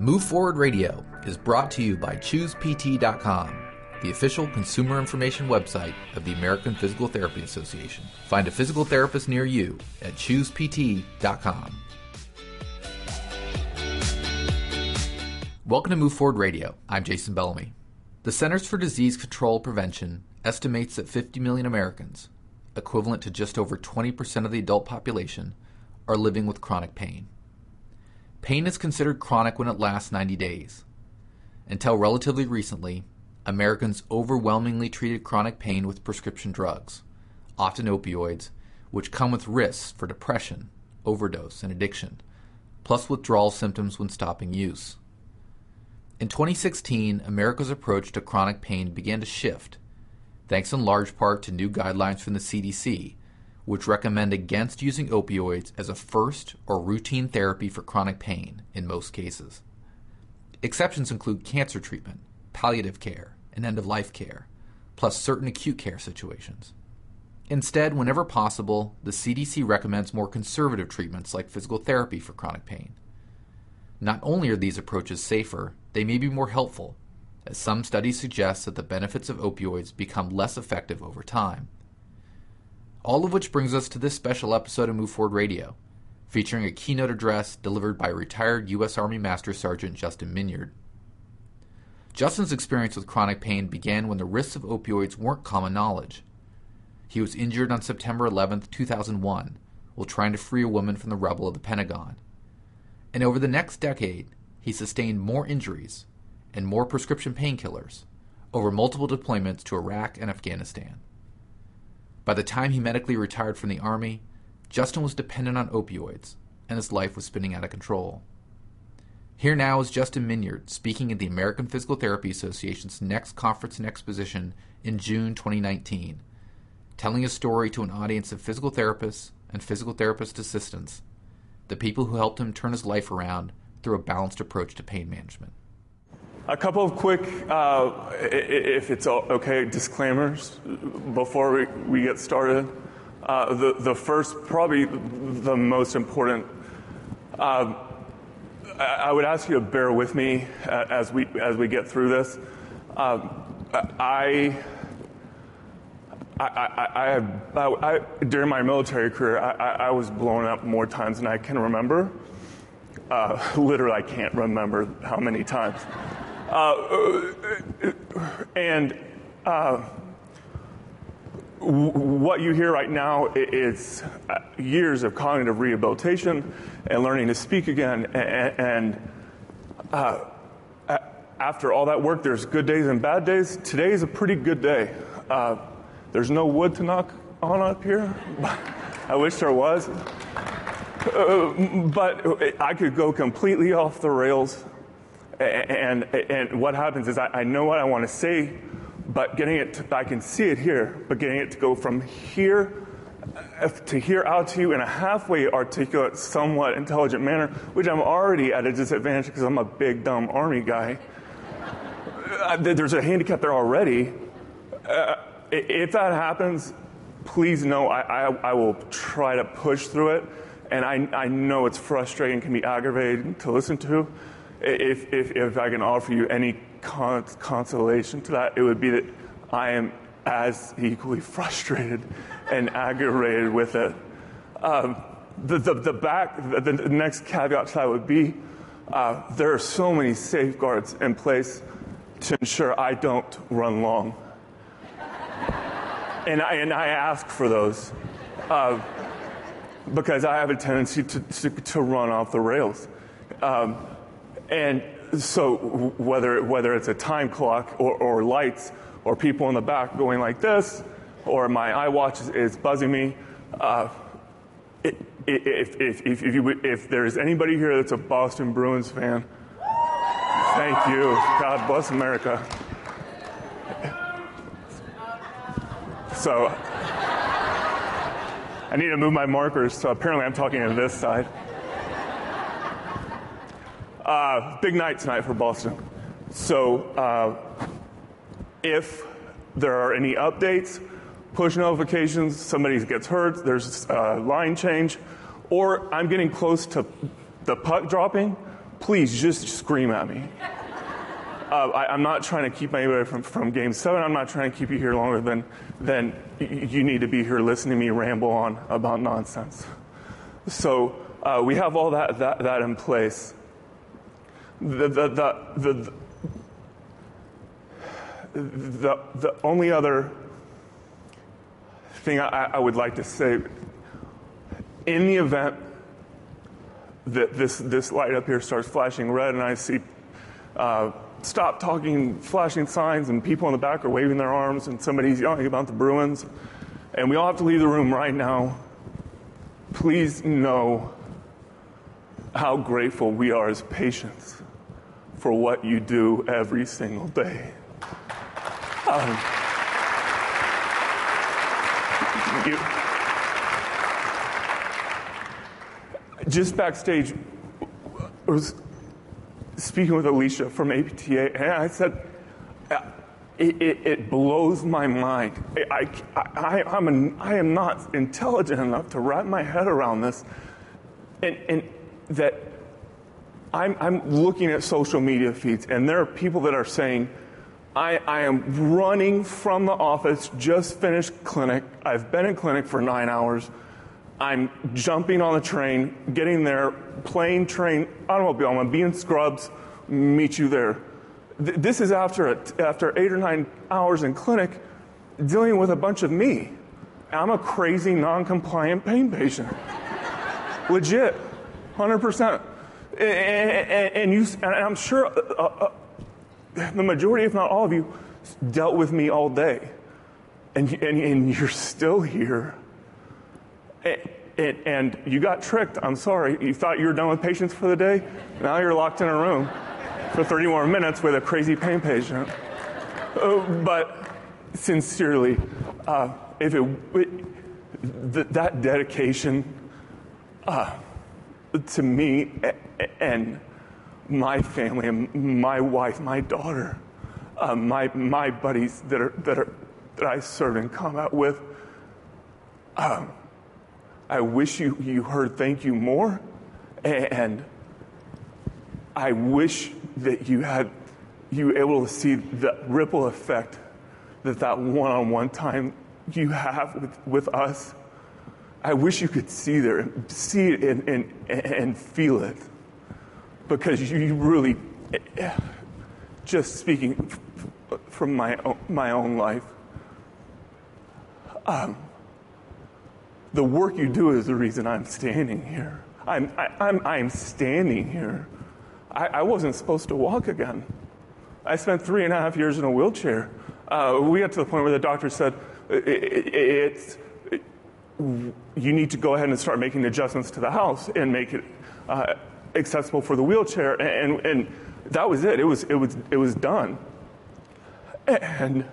Move Forward Radio is brought to you by ChoosePT.com, the official consumer information website of the American Physical Therapy Association. Find a physical therapist near you at ChoosePT.com. Welcome to Move Forward Radio. I'm Jason Bellamy. The Centers for Disease Control Prevention estimates that 50 million Americans, equivalent to just over 20% of the adult population, are living with chronic pain. Pain is considered chronic when it lasts 90 days. Until relatively recently, Americans overwhelmingly treated chronic pain with prescription drugs, often opioids, which come with risks for depression, overdose, and addiction, plus withdrawal symptoms when stopping use. In 2016, America's approach to chronic pain began to shift, thanks in large part to new guidelines from the CDC, which recommend against using opioids as a first or routine therapy for chronic pain in most cases. Exceptions include cancer treatment, palliative care, and end of life care, plus certain acute care situations. Instead, whenever possible, the CDC recommends more conservative treatments like physical therapy for chronic pain. Not only are these approaches safer, they may be more helpful, as some studies suggest that the benefits of opioids become less effective over time. All of which brings us to this special episode of Move Forward Radio, featuring a keynote address delivered by retired U.S. Army Master Sergeant Justin Minyard. Justin's experience with chronic pain began when the risks of opioids weren't common knowledge. He was injured on September 11, 2001, while trying to free a woman from the rubble of the Pentagon. And over the next decade, he sustained more injuries and more prescription painkillers over multiple deployments to Iraq and Afghanistan. By the time he medically retired from the Army, Justin was dependent on opioids, and his life was spinning out of control. Here now is Justin Minyard speaking at the American Physical Therapy Association's next conference and exposition in June 2019, telling his story to an audience of physical therapists and physical therapist assistants, the people who helped him turn his life around through a balanced approach to pain management. A couple of quick, uh, if it's okay, disclaimers before we, we get started. Uh, the, the first, probably the most important, uh, I would ask you to bear with me as we, as we get through this. Um, I, I, I, during my military career, I, I, was blown up more times than I can remember. Uh, literally, I can't remember how many times. Uh, and uh, what you hear right now is uh, years of cognitive rehabilitation and learning to speak again. And, and uh, after all that work, there's good days and bad days. Today is a pretty good day. Uh, there's no wood to knock on up here. I wish there was. Uh, but I could go completely off the rails and, and what happens is I, I know what I want to say, but getting it, to, I can see it here, but getting it to go from here uh, to here out to you in a halfway articulate, somewhat intelligent manner, which I'm already at a disadvantage because I'm a big, dumb army guy. Uh, there's a handicap there already. Uh, if that happens, please know I, I, I, will try to push through it. And I, I know it's frustrating, can be aggravating to listen to if, if, if I can offer you any consolation to that, it would be that I am as equally frustrated and aggravated with it. Um, the, the, the, back, the, the, next caveat to that would be uh, there are so many safeguards in place to ensure I don't run long. and, I, and I ask for those uh, because I have a tendency to, to, to run off the rails. Um, and so whether, whether it's a time clock or, or lights or people in the back going like this, or my iWatch is, is buzzing me, uh, if, if, if, if, you, if there's anybody here that's a Boston Bruins fan, thank you. God bless America. So I need to move my markers, so apparently I'm talking to this side. Uh, big night tonight for Boston. So uh, if there are any updates, push notifications, somebody gets hurt, there's a line change, or I'm getting close to the puck dropping, please just scream at me. Uh, I, am not trying to keep anybody from, from game seven. I'm not trying to keep you here longer than, than you need to be here listening to me ramble on about nonsense. So uh, we have all that, that, that in place. The, the, the, the, the, only other thing I, I would like to say in the event that this, this light up here starts flashing red and I see uh, stop talking, flashing signs, and people in the back are waving their arms, and somebody's yelling about the Bruins, and we all have to leave the room right now, please know how grateful we are as patients for what you do every single day. Um, you, just backstage, I was speaking with Alicia from APTA, and I said, uh, it, it, it blows my mind. I, I, I, am an, I am not intelligent enough to wrap my head around this. And, and that I'm, I'm looking at social media feeds, and there are people that are saying, I, I am running from the office, just finished clinic. I've been in clinic for nine hours. I'm jumping on the train, getting there, plane, train, automobile. I'm going to be in scrubs, meet you there. Th- this is after, after eight or nine hours in clinic dealing with a bunch of me. I'm a crazy, non compliant pain patient. Legit, 100%. And, you, and I'm sure uh, uh, the majority, if not all of you, dealt with me all day. And, and, and you're still here. And, and, you got tricked. I'm sorry. You thought you were done with patients for the day? Now you're locked in a room for 30 more minutes with a crazy pain patient. Uh, but sincerely, uh, if it, it th- that dedication uh, to me and my family and my wife, my daughter, uh, my, my buddies that, are, that, are, that I serve in combat with. Um, I wish you, you heard thank you more. And I wish that you had you were able to see the ripple effect that that one-on-one time you have with, with us. I wish you could see there, see it and, and, and feel it because you really, just speaking from my own, my own life, um, the work you do is the reason I'm standing here. I'm, I, I'm, I'm standing here. I, I wasn't supposed to walk again. I spent three and a half years in a wheelchair. Uh, we got to the point where the doctor said, it, it, it's, it, you need to go ahead and start making adjustments to the house and make it uh, accessible for the wheelchair, and, and that was it. It was, it was, it was done. And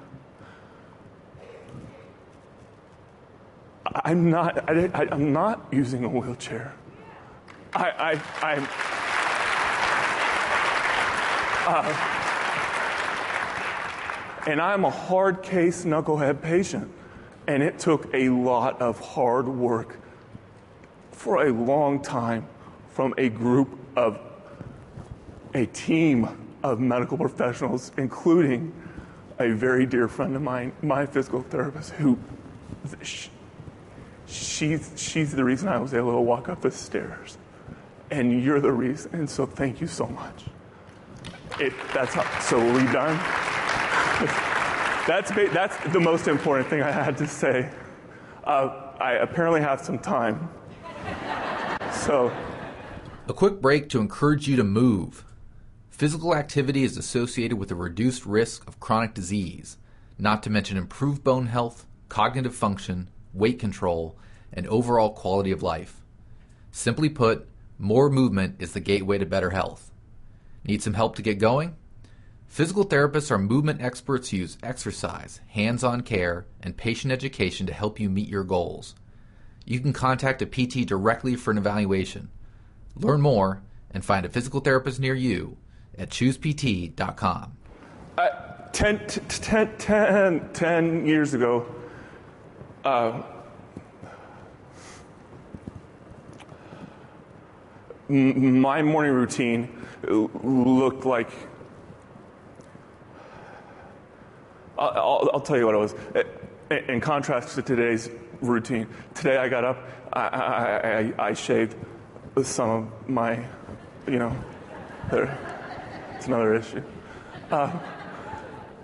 I'm not, I, am not using a wheelchair. I, I, I'm, uh, and I'm a hard case knucklehead patient. And it took a lot of hard work for a long time from a group of a team of medical professionals, including a very dear friend of mine, my physical therapist, who she's, she's the reason I was able to walk up the stairs. And you're the reason. And so thank you so much. It, that's how, so we done? that's, that's the most important thing I had to say. Uh, I apparently have some time. So. A quick break to encourage you to move. Physical activity is associated with a reduced risk of chronic disease, not to mention improved bone health, cognitive function, weight control, and overall quality of life. Simply put, more movement is the gateway to better health. Need some help to get going? Physical therapists are movement experts who use exercise, hands on care, and patient education to help you meet your goals. You can contact a PT directly for an evaluation. Learn more and find a physical therapist near you at choosept.com. Uh, 10, t- t- 10, 10 years ago, Uh, my morning routine looked like. I'll, I'll, I'll tell you what it was. In contrast to today's routine, today I got up, I, I, I, I shaved some of my, you know, it's another issue. Uh,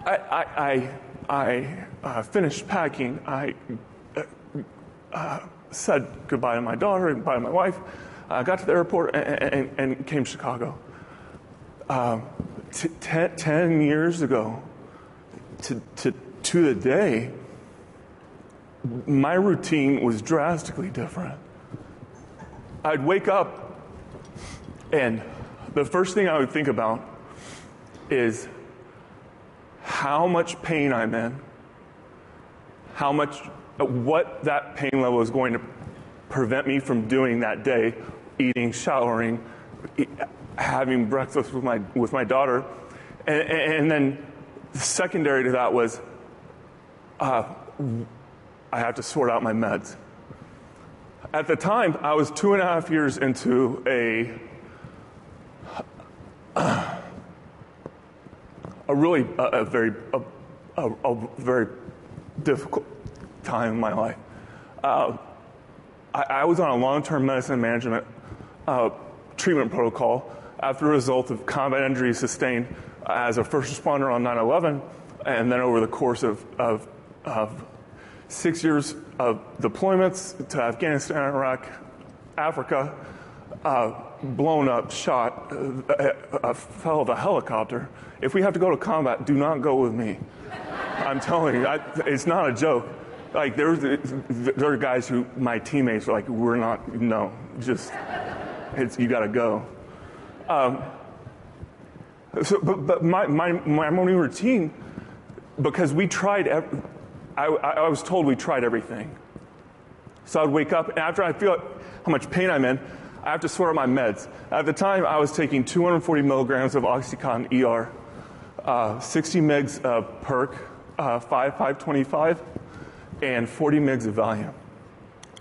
I, I, I, I uh, finished packing. I uh, said goodbye to my daughter goodbye to my wife. I got to the airport and, and, and came to Chicago. Um, t- ten, ten years ago, to, to, to the day, my routine was drastically different. I'd wake up, and the first thing I would think about is how much pain I'm in, how much, what that pain level is going to prevent me from doing that day eating, showering, having breakfast with my, with my daughter. And, and then secondary to that was uh, I have to sort out my meds. At the time, I was two and a half years into a a really a, a very a, a, a, very difficult time in my life. Uh, I, I, was on a long-term medicine management uh, treatment protocol after a result of combat injuries sustained as a first responder on 9/11, and then over the course of, of, of six years of deployments to Afghanistan, Iraq, Africa, uh, blown up, shot, uh, uh, fell a helicopter. If we have to go to combat, do not go with me. I'm telling you, I, it's not a joke. Like there, there are guys who my teammates are like, "We're not, no, just, you got to go." Um, so, but, but my, my, my morning routine, because we tried, every, I, I was told we tried everything. So I'd wake up, and after I feel how much pain I'm in, I have to sort out my meds. At the time, I was taking 240 milligrams of Oxycontin ER, uh, 60 mgs of Perc, uh, 5, 525, and 40 mgs of Valium,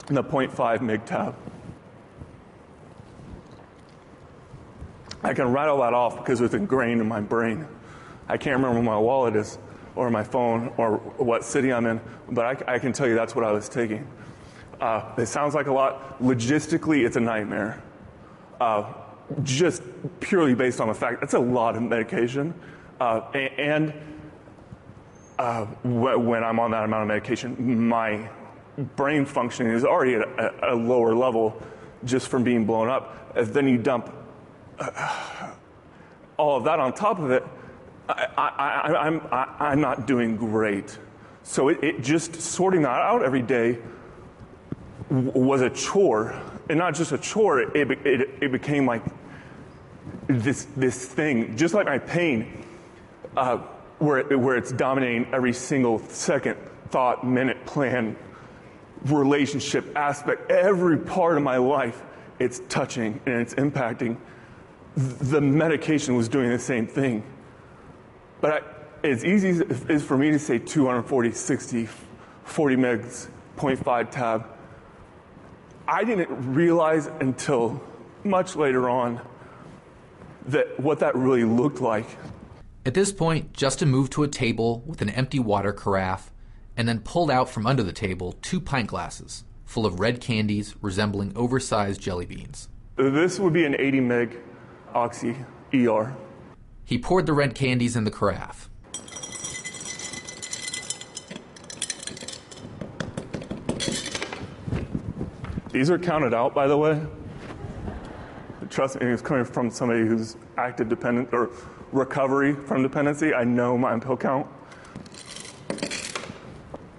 and the 0.5 mg tab. I can rattle that off because it's ingrained in my brain. I can't remember where my wallet is, or my phone, or what city I'm in, but I, I can tell you that's what I was taking. Uh, it sounds like a lot. Logistically, it's a nightmare. Uh, just purely based on the fact it's a lot of medication. Uh, and uh, when I'm on that amount of medication, my brain functioning is already at a, a lower level just from being blown up. Then you dump all of that on top of it, I, am I'm, I'm not doing great. So it, it, just sorting that out every day was a chore. And not just a chore, it, it, it became like this, this thing, just like my pain, uh, where, it, where it's dominating every single second, thought, minute, plan, relationship, aspect, every part of my life, it's touching and it's impacting the medication was doing the same thing. But I, as easy as is for me to say 240, 60, 40 megs, 0.5 tab, I didn't realize until much later on that what that really looked like. At this point, Justin moved to a table with an empty water carafe and then pulled out from under the table two pint glasses full of red candies resembling oversized jelly beans. This would be an 80 meg Oxy ER. He poured the red candies in the carafe. These are counted out, by the way. Trust me, it's coming from somebody who's active dependent or recovery from dependency. I know my pill count.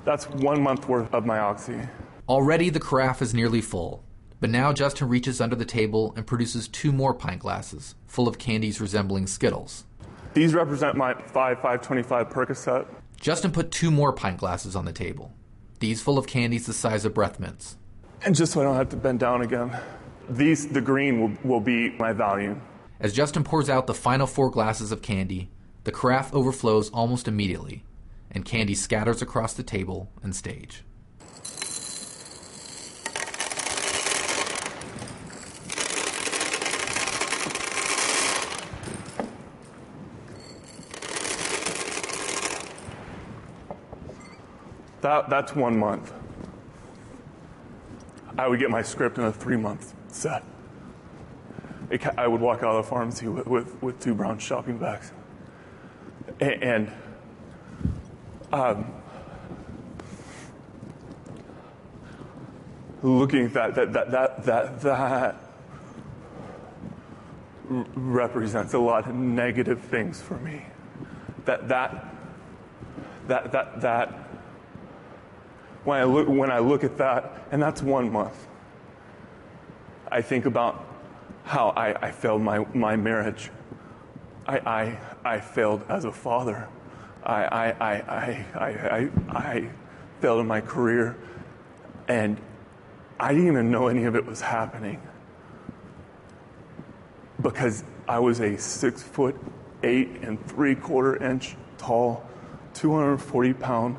That's one month worth of my oxy. Already the carafe is nearly full. But now Justin reaches under the table and produces two more pint glasses, full of candies resembling Skittles. These represent my 5 525 Percocet. Justin put two more pint glasses on the table, these full of candies the size of breath mints. And just so I don't have to bend down again, these, the green, will, will be my Valium. As Justin pours out the final four glasses of candy, the carafe overflows almost immediately, and candy scatters across the table and stage. That, that's one month. I would get my script in a three month set. It, I would walk out of the pharmacy with, with, with two brown shopping bags. And, and um, looking at that, that, that, that, that, that represents a lot of negative things for me. That, that, that, that, that, when I look, when I look at that, and that's one month, I think about how I, I failed my, my marriage. I, I, I failed as a father. I, I, I, I, I, I failed in my career. And I didn't even know any of it was happening because I was a six foot eight and three quarter inch tall, 240 pound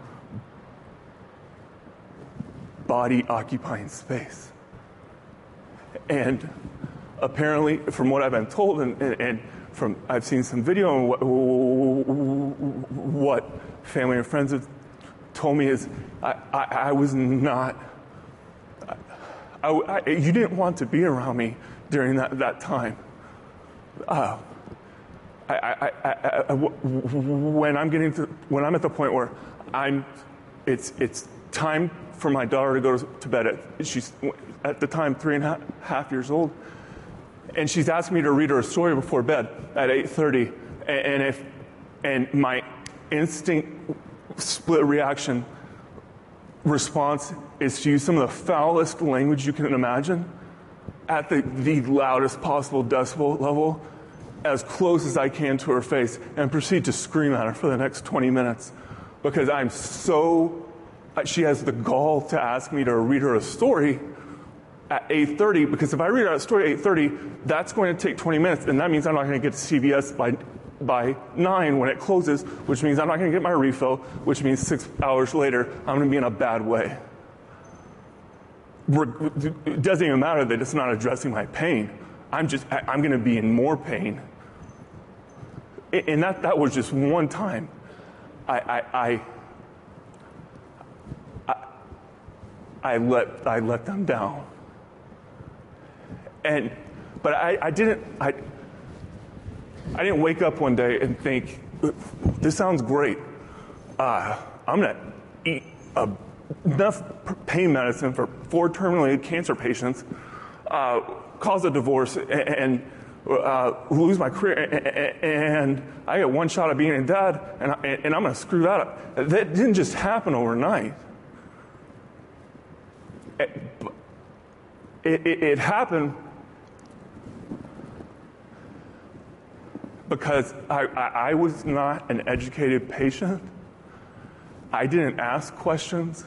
body occupying space. And apparently, from what I've been told, and, and from I've seen some video and what, what family and friends have told me is I, I, I was not. I, you didn't want to be around me during that, that time. Uh, when I'm getting to, when I'm at the point where I'm, it's, it's time for my daughter to go to bed. At, she's at the time three and a half years old, and she's asked me to read her a story before bed at 8:30. And if and my instinct split reaction response is to use some of the foulest language you can imagine at the, the loudest possible decibel level as close as I can to her face and proceed to scream at her for the next 20 minutes because I'm so she has the gall to ask me to read her a story at 8.30 because if I read her a story at 8.30, that's going to take 20 minutes and that means I'm not going to get to CVS by, by 9 when it closes, which means I'm not going to get my refill, which means six hours later I'm going to be in a bad way. It doesn't even matter that it's not addressing my pain. I'm just, I'm going to be in more pain. And that, that was just one time. I, I, I I let, I let them down. And, but I, I didn't, I, I didn't wake up one day and think, this sounds great. Uh, I'm going to eat a, enough pain medicine for four terminally cancer patients, uh, cause a divorce, and, uh, lose my career, and I get one shot at being a dad, and, and I'm going to screw that up. That didn't just happen overnight. It, it, it happened because I, I, I, was not an educated patient. I didn't ask questions.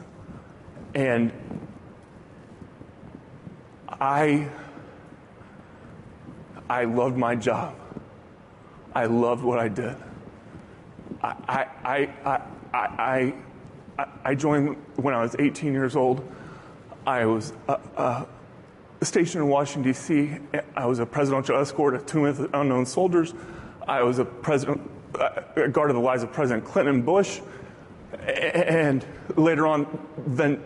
And I, I loved my job. I loved what I did. I, I, I, I, I, I joined when I was 18 years old. I was uh, uh, stationed in Washington, D.C. I was a presidential escort of two unknown soldiers. I was a president, uh, guarded the lives of President Clinton and Bush, and later on, then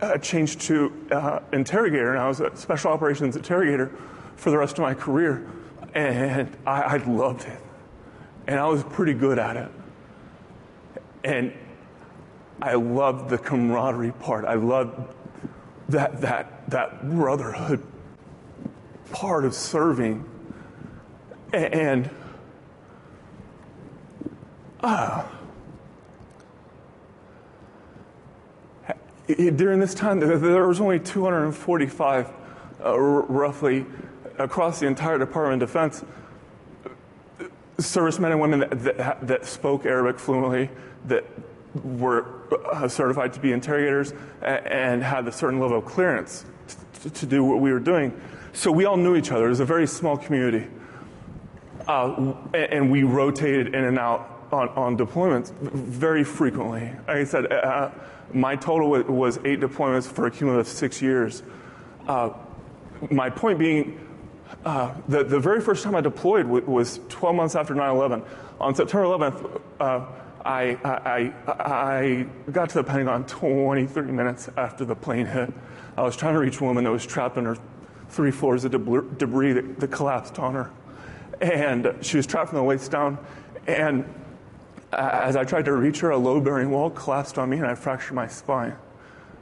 uh, changed to uh, interrogator, and I was a special operations interrogator for the rest of my career. And I, I loved it, and I was pretty good at it. And I loved the camaraderie part. I loved that, that, that brotherhood part of serving. And uh, during this time, there was only 245 uh, roughly across the entire Department of Defense servicemen and women that, that, that spoke Arabic fluently, that were uh, certified to be interrogators and had a certain level of clearance to, to do what we were doing. So we all knew each other. It was a very small community. Uh, and we rotated in and out on, on deployments very frequently. Like I said, uh, my total was eight deployments for a cumulative six years. Uh, my point being, uh, the, the very first time I deployed was 12 months after 9 11. On September 11th, I, I, I, got to the Pentagon 20, 30 minutes after the plane hit. I was trying to reach a woman that was trapped under three floors of debris that, that collapsed on her. And she was trapped from the waist down. And as I tried to reach her, a load bearing wall collapsed on me and I fractured my spine.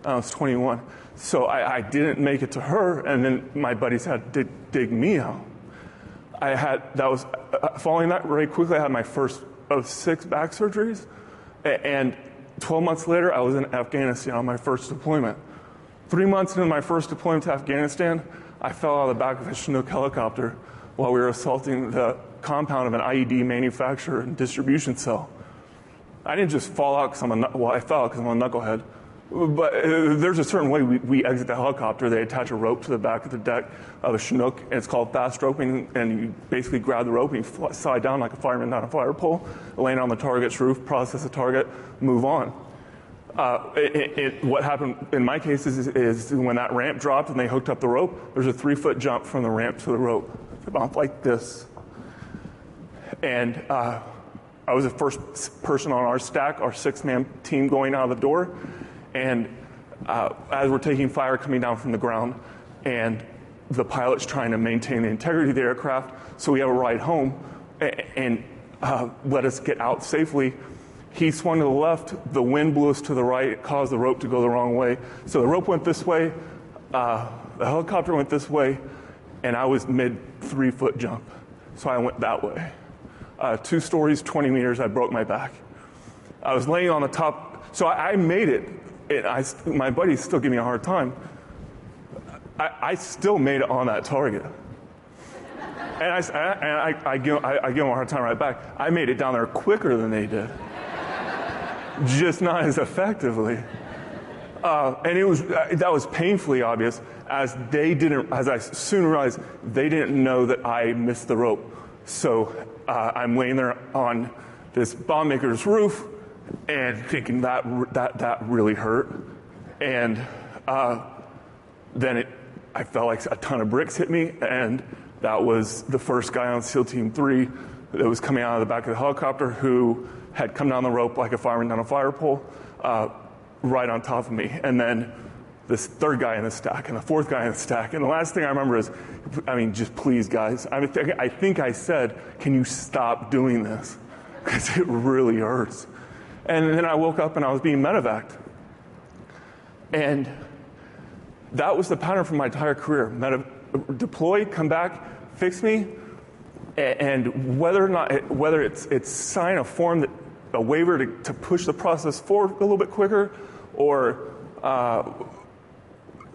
I was 21. So I, I, didn't make it to her, and then my buddies had to dig me out. I had, that was, uh, following that very quickly, I had my first of six back surgeries. And 12 months later, I was in Afghanistan on my first deployment. Three months into my first deployment to Afghanistan, I fell out of the back of a Chinook helicopter while we were assaulting the compound of an IED manufacturer and distribution cell. I didn't just fall out because I'm a, well, I fell because I'm a knucklehead. But uh, there's a certain way we, we, exit the helicopter. They attach a rope to the back of the deck of a Chinook, and it's called fast roping. And you basically grab the rope and you slide down like a fireman down a fire pole, land on the target's roof, process the target, move on. Uh, it, it, what happened in my case is, is, when that ramp dropped and they hooked up the rope, there's a three foot jump from the ramp to the rope, about like this. And uh, I was the first person on our stack, our six man team going out of the door. And uh, as we're taking fire coming down from the ground, and the pilot's trying to maintain the integrity of the aircraft, so we have a ride home and uh, let us get out safely. He swung to the left, the wind blew us to the right, it caused the rope to go the wrong way. So the rope went this way, uh, the helicopter went this way, and I was mid three foot jump. So I went that way. Uh, two stories, 20 meters, I broke my back. I was laying on the top, so I, I made it and I, my buddies still give me a hard time. I, I still made it on that target. And, I, and I, I, give, I, I give them a hard time right back. I made it down there quicker than they did, just not as effectively. Uh, and it was uh, that was painfully obvious as they didn't as I soon realized they didn't know that I missed the rope. So uh, I'm laying there on this bomb maker's roof and thinking that that that really hurt. And uh, then it, I felt like a ton of bricks hit me, and that was the first guy on SEAL Team Three that was coming out of the back of the helicopter who had come down the rope like a fireman down a fire pole, uh, right on top of me, and then this third guy in the stack and the fourth guy in the stack. And the last thing I remember is, I mean, just please, guys. I, mean, I think I said, can you stop doing this? Because it really hurts. And then I woke up and I was being medevaced. And that was the pattern for my entire career. Meta- deploy, come back, fix me, and whether or not whether it's it's sign a form that a waiver to, to push the process forward a little bit quicker, or uh,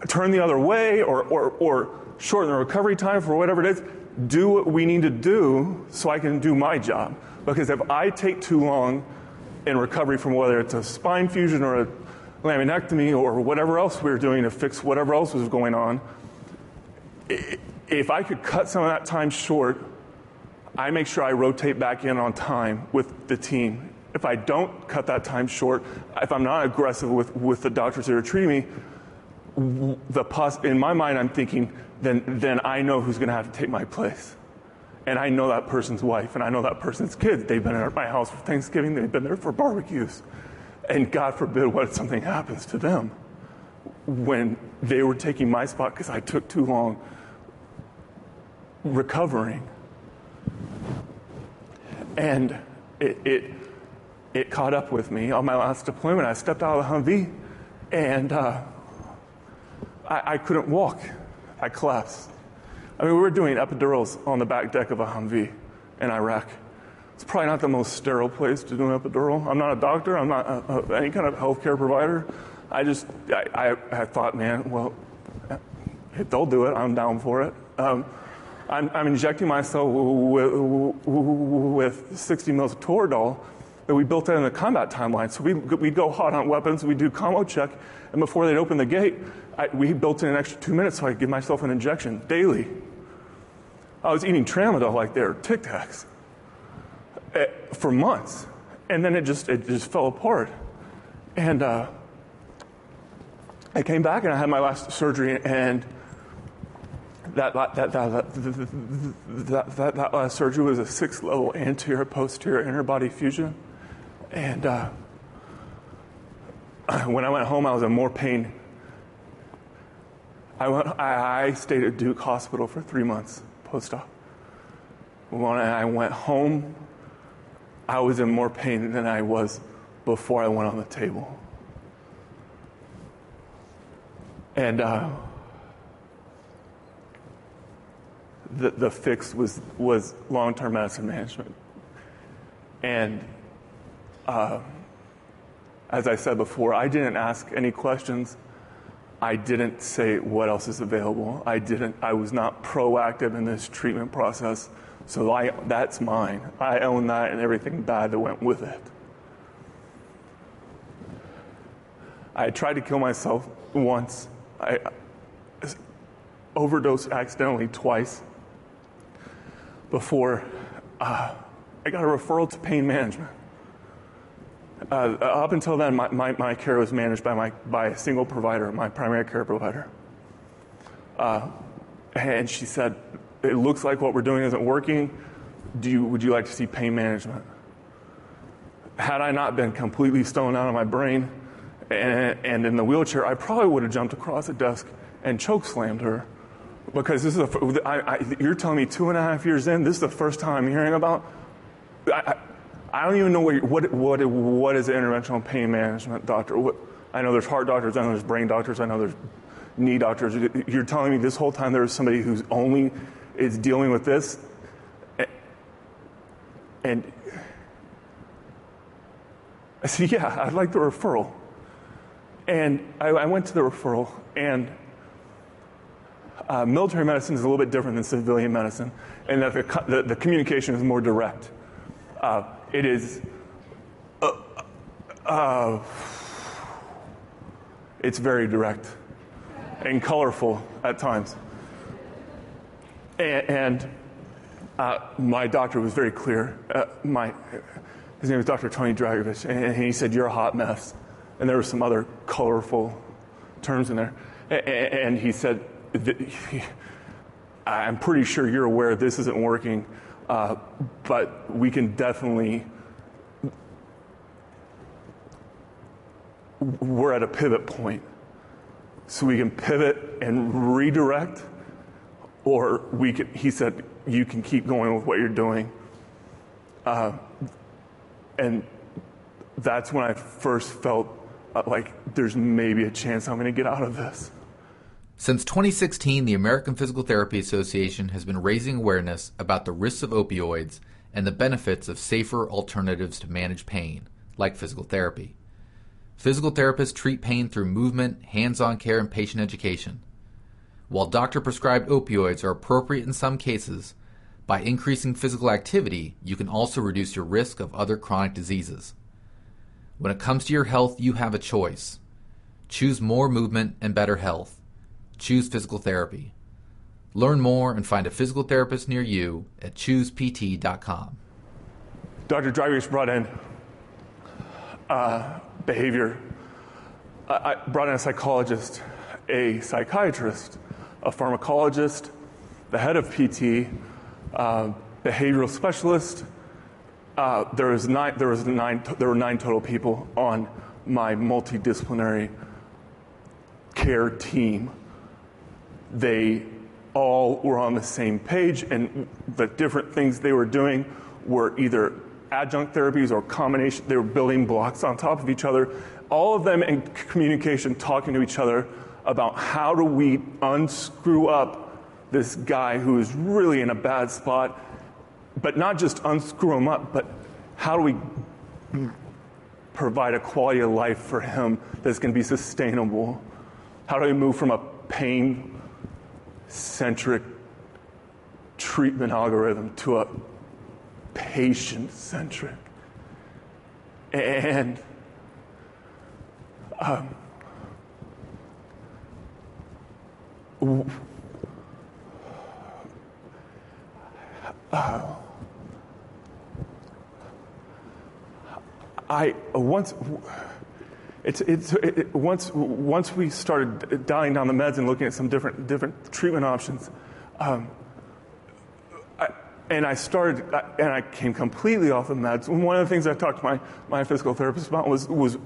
turn the other way, or, or or shorten the recovery time for whatever it is. Do what we need to do so I can do my job. Because if I take too long in recovery from whether it's a spine fusion or a laminectomy or whatever else we were doing to fix whatever else was going on, if I could cut some of that time short, I make sure I rotate back in on time with the team. If I don't cut that time short, if I'm not aggressive with, with the doctors that are treating me, the pos- in my mind, I'm thinking, then, then I know who's going to have to take my place and I know that person's wife, and I know that person's kids. They've been at my house for Thanksgiving, they've been there for barbecues. And God forbid what if something happens to them when they were taking my spot because I took too long recovering. And it, it, it caught up with me on my last deployment. I stepped out of the Humvee and uh, I, I couldn't walk. I collapsed. I mean, we were doing epidurals on the back deck of a Humvee in Iraq. It's probably not the most sterile place to do an epidural. I'm not a doctor. I'm not a, a, any kind of healthcare provider. I just, I, I, I, thought, man, well, they'll do it, I'm down for it. Um, I'm, I'm, injecting myself with, with 60 mils of Toradol that we built in the combat timeline. So we, we'd go hot on weapons, we'd do commo check, and before they'd open the gate, I, we built in an extra two minutes so I could give myself an injection daily. I was eating tramadol like they're Tic Tacs eh, for months, and then it just it just fell apart. And uh, I came back and I had my last surgery, and that that that that, that, that, that last surgery was a six level anterior posterior interbody fusion, And uh, when I went home, I was in more pain. I, went, I, I stayed at Duke Hospital for three months op. When I went home, I was in more pain than I was before I went on the table. And uh, the, the fix was, was long term medicine management. And uh, as I said before, I didn't ask any questions. I didn't say what else is available. I didn't. I was not proactive in this treatment process. So I, that's mine. I own that and everything bad that went with it. I tried to kill myself once. I overdosed accidentally twice before uh, I got a referral to pain management. Uh, up until then, my, my, my, care was managed by, my, by a single provider, my primary care provider. Uh, and she said, It looks like what we're doing isn't working. Do you, would you like to see pain management? Had I not been completely stoned out of my brain and, and in the wheelchair, I probably would have jumped across a desk and choke slammed her. Because this is a, I, I, you're telling me two and a half years in, this is the first time I'm hearing about. I, I don't even know what, what, what, what is interventional pain management doctor. What, I know there's heart doctors, I know there's brain doctors, I know there's knee doctors. You're telling me this whole time there's somebody who's only is dealing with this? And I said, yeah, I'd like the referral. And I, I went to the referral, and uh, military medicine is a little bit different than civilian medicine, and that the, the, the communication is more direct. Uh, it is, uh, uh, it's very direct and colorful at times. And, and uh, my doctor was very clear. Uh, my, his name was Dr. Tony Dragovich, and he said, You're a hot mess. And there were some other colorful terms in there. And he said, I'm pretty sure you're aware this isn't working. Uh, but we can definitely, we're at a pivot point. So we can pivot and redirect, or we can, he said, you can keep going with what you're doing. Uh, and that's when I first felt uh, like there's maybe a chance I'm going to get out of this. Since 2016, the American Physical Therapy Association has been raising awareness about the risks of opioids and the benefits of safer alternatives to manage pain, like physical therapy. Physical therapists treat pain through movement, hands on care, and patient education. While doctor prescribed opioids are appropriate in some cases, by increasing physical activity, you can also reduce your risk of other chronic diseases. When it comes to your health, you have a choice. Choose more movement and better health choose physical therapy. Learn more and find a physical therapist near you at choosept.com. Dr. Dragovich brought in uh, behavior. I brought in a psychologist, a psychiatrist, a pharmacologist, the head of PT, uh, behavioral specialist. Uh, there was nine. There was nine. There were nine total people on my multidisciplinary care team they all were on the same page, and the different things they were doing were either adjunct therapies or combination. They were building blocks on top of each other. All of them in communication, talking to each other about how do we unscrew up this guy who is really in a bad spot, but not just unscrew him up, but how do we provide a quality of life for him that's going to be sustainable? How do we move from a pain centric treatment algorithm to a patient centric. And um, uh, I once it's, it's, it, once, once we started dialing down the meds and looking at some different, different treatment options, um, I, and I started, and I came completely off the meds. One of the things I talked to my, my physical therapist about was, was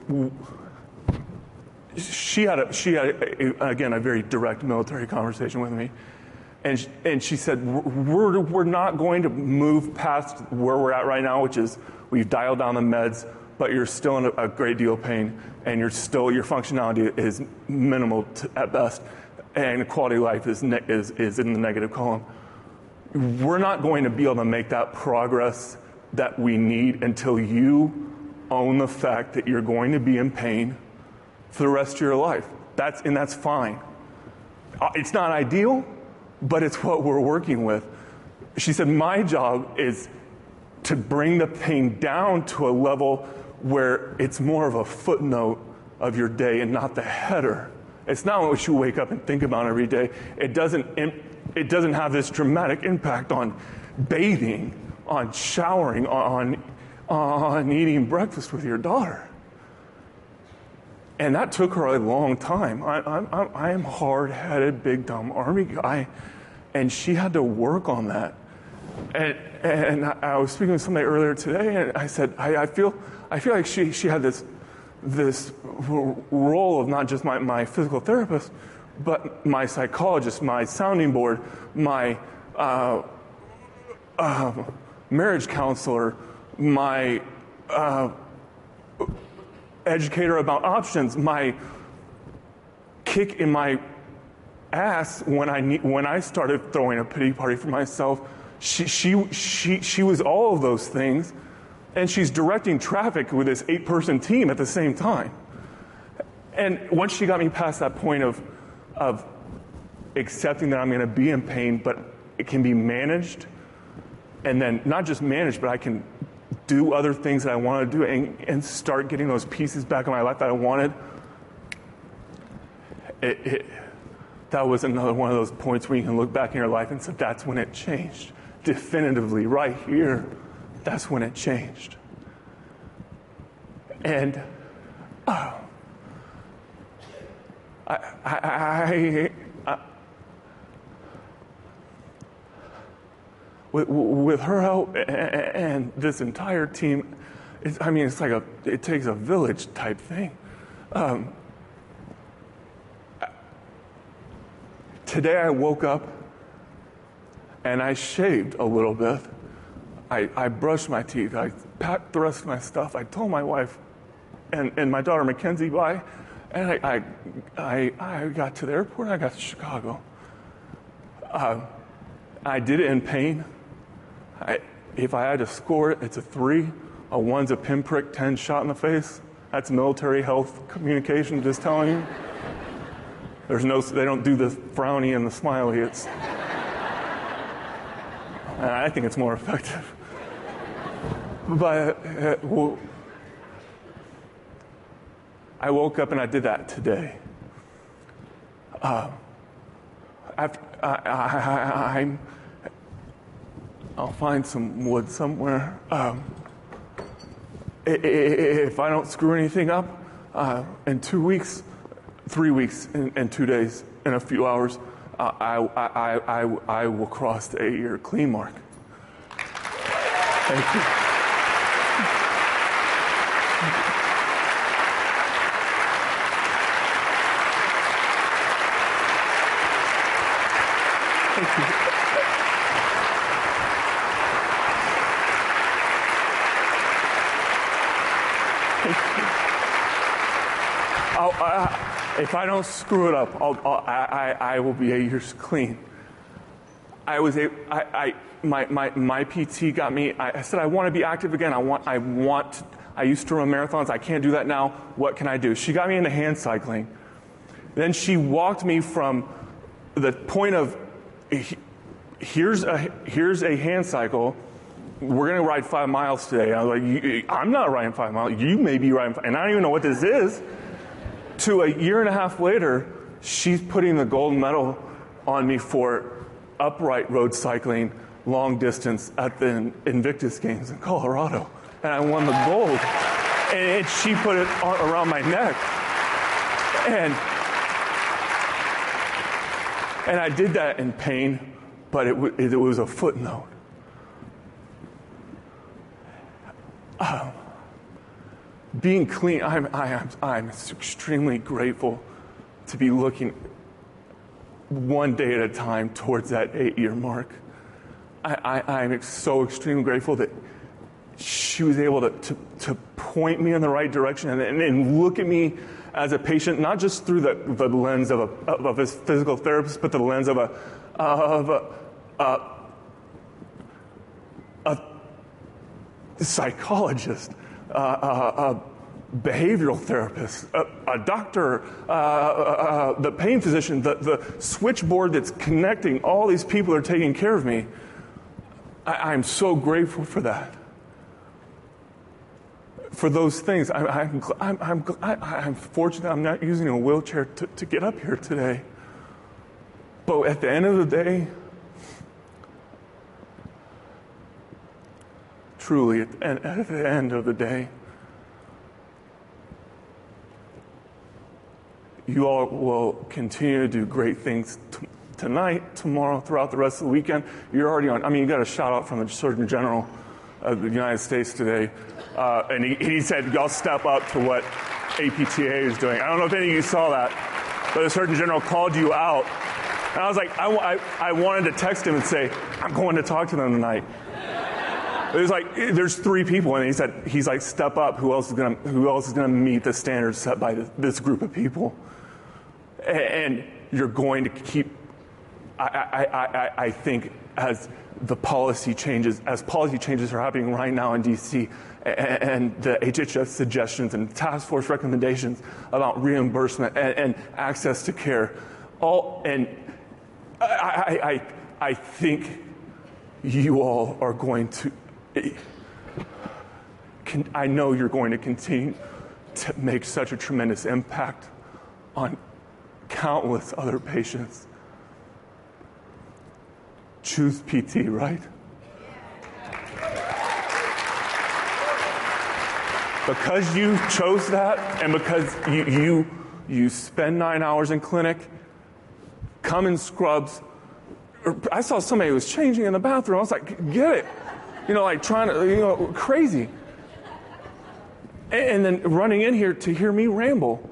she had, a, she had a, again, a very direct military conversation with me. And, and she said, we're, we're not going to move past where we're at right now, which is we've dialed down the meds, but you're still in a, a great deal of pain, and you're still, your functionality is minimal to, at best, and quality of life is, ne- is, is in the negative column we're not going to be able to make that progress that we need until you own the fact that you're going to be in pain for the rest of your life. That's, and that's fine. Uh, it's not ideal, but it's what we're working with. She said, My job is to bring the pain down to a level where it's more of a footnote of your day and not the header. It's not what you wake up and think about every day. It doesn't it doesn't have this dramatic impact on bathing, on showering, on, on eating breakfast with your daughter. And that took her a long time. I, I, I am hard headed, big, dumb army guy, and she had to work on that. And, and I was speaking with somebody earlier today, and I said, I, I, feel, I feel like she, she had this, this role of not just my, my physical therapist, but my psychologist, my sounding board, my uh, uh, marriage counselor, my uh, educator about options, my kick in my ass when I, need, when I started throwing a pity party for myself. She, she, she, she was all of those things, and she's directing traffic with this eight person team at the same time. And once she got me past that point of, of accepting that I'm going to be in pain, but it can be managed. And then not just managed, but I can do other things that I want to do and, and start getting those pieces back in my life that I wanted. It, it, that was another one of those points where you can look back in your life and say, that's when it changed. Definitively, right here, that's when it changed. And uh, I, I, I, with, with her help and this entire team, I mean, it's like a, it takes a village type thing. Um, today I woke up and I shaved a little bit. I, I brushed my teeth. I packed the rest of my stuff. I told my wife and, and my daughter Mackenzie bye. And I, I, I, I got to the airport, and I got to Chicago. Uh, I did it in pain. I, if I had to score it, it's a three. A one's a pinprick, 10 shot in the face. That's military health communication, just telling you. There's no, they don't do the frowny and the smiley. It's, I think it's more effective. But uh, well, I woke up and I did that today. Uh, after, I, am I'll find some wood somewhere. Um, if I don't screw anything up, uh, in two weeks, three weeks, in, two days, in a few hours, uh, I, I, I, I will cross the eight year clean mark. Thank you. Uh, if I don't screw it up, I'll, I'll, I, I will be eight years clean. I was a, I, I, my, my, my PT got me, I, I said, I want to be active again. I want, I want, to, I used to run marathons. I can't do that now. What can I do? She got me into hand cycling. Then she walked me from the point of, here's a, here's a hand cycle. We're going to ride five miles today. I was like, I'm not riding five miles. You may be riding five. And I don't even know what this is to a year and a half later, she's putting the gold medal on me for upright road cycling long distance at the Invictus Games in Colorado. And I won the gold. And she put it around my neck. And, and I did that in pain, but it, w- it was a footnote. Um, being clean, I'm, I am, I'm extremely grateful to be looking one day at a time towards that eight year mark. I, I, I'm so extremely grateful that she was able to, to, to point me in the right direction and, and, and, look at me as a patient, not just through the, the lens of a, of a physical therapist, but the lens of a, of a, a, a psychologist, uh, a behavioral therapist, a, a doctor, uh, uh, the pain physician, the, the switchboard that's connecting all these people are taking care of me. I, I'm so grateful for that for those things. I, I'm, I'm, I'm, I'm, fortunate I'm not using a wheelchair to, to get up here today. But at the end of the day, truly, at, at the end of the day, you all will continue to do great things t- tonight, tomorrow, throughout the rest of the weekend. You're already on. I mean, you got a shout out from the Surgeon General of the United States today. Uh, and he, he said, y'all step up to what APTA is doing. I don't know if any of you saw that, but the Surgeon General called you out. And I was like, I, I, I wanted to text him and say, I'm going to talk to them tonight. There's like, there's three people, and he said, he's like, step up. Who else is gonna, who else is gonna meet the standards set by this, this group of people? And you're going to keep. I, I, I, I think as the policy changes, as policy changes are happening right now in DC, and the HHS suggestions and task force recommendations about reimbursement and, and access to care, all and I, I, I, I think you all are going to. I know you're going to continue to make such a tremendous impact on countless other patients choose PT, right? Because you chose that and because you, you, you spend nine hours in clinic, come in scrubs. I saw somebody who was changing in the bathroom. I was like, get it. You know, like trying to, you know, crazy. And then running in here to hear me ramble.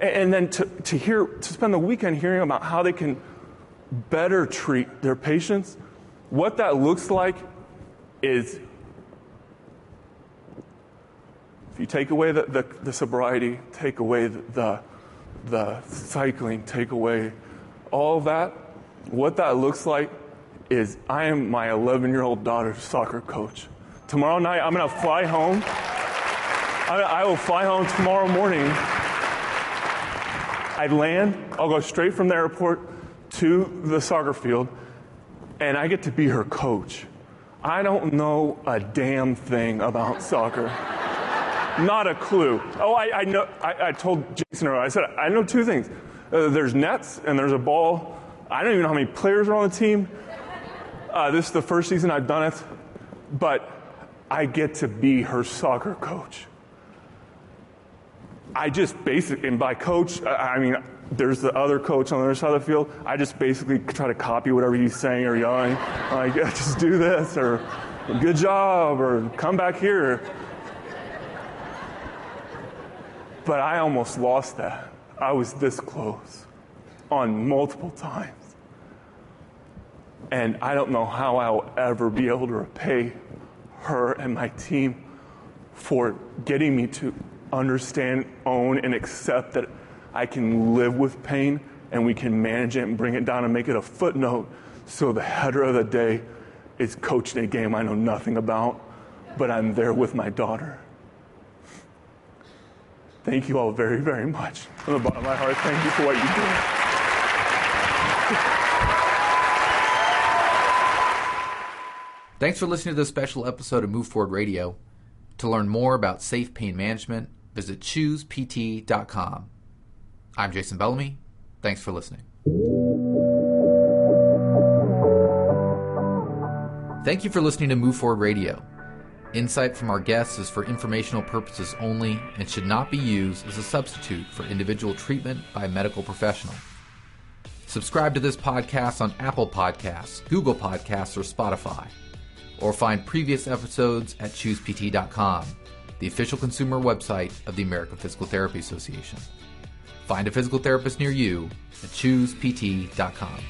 And then to, to hear, to spend the weekend hearing about how they can better treat their patients. What that looks like is if you take away the, the, the sobriety, take away the, the, the cycling, take away all that, what that looks like is I am my 11 year old daughter's soccer coach. Tomorrow night, I'm going to fly home. I, I will fly home tomorrow morning. I land, I'll go straight from the airport to the soccer field, and I get to be her coach. I don't know a damn thing about soccer. Not a clue. Oh, I, I know. I, I, told Jason earlier. I said I know two things. Uh, there's nets and there's a ball. I don't even know how many players are on the team. Uh, this is the first season I've done it, but I get to be her soccer coach. I just basically, and by coach, I mean there's the other coach on the other side of the field. I just basically try to copy whatever he's saying or yelling. Like, just do this or good job or come back here. But I almost lost that. I was this close on multiple times. And I don't know how I'll ever be able to repay her and my team for getting me to understand, own, and accept that I can live with pain and we can manage it and bring it down and make it a footnote so the header of the day is coaching a game I know nothing about, but I'm there with my daughter. Thank you all very, very much. From the bottom of my heart, thank you for what you do. Thanks for listening to this special episode of Move Forward Radio. To learn more about safe pain management, visit choosept.com. I'm Jason Bellamy. Thanks for listening. Thank you for listening to Move Forward Radio. Insight from our guests is for informational purposes only and should not be used as a substitute for individual treatment by a medical professional. Subscribe to this podcast on Apple Podcasts, Google Podcasts, or Spotify. Or find previous episodes at choosept.com, the official consumer website of the American Physical Therapy Association. Find a physical therapist near you at choosept.com.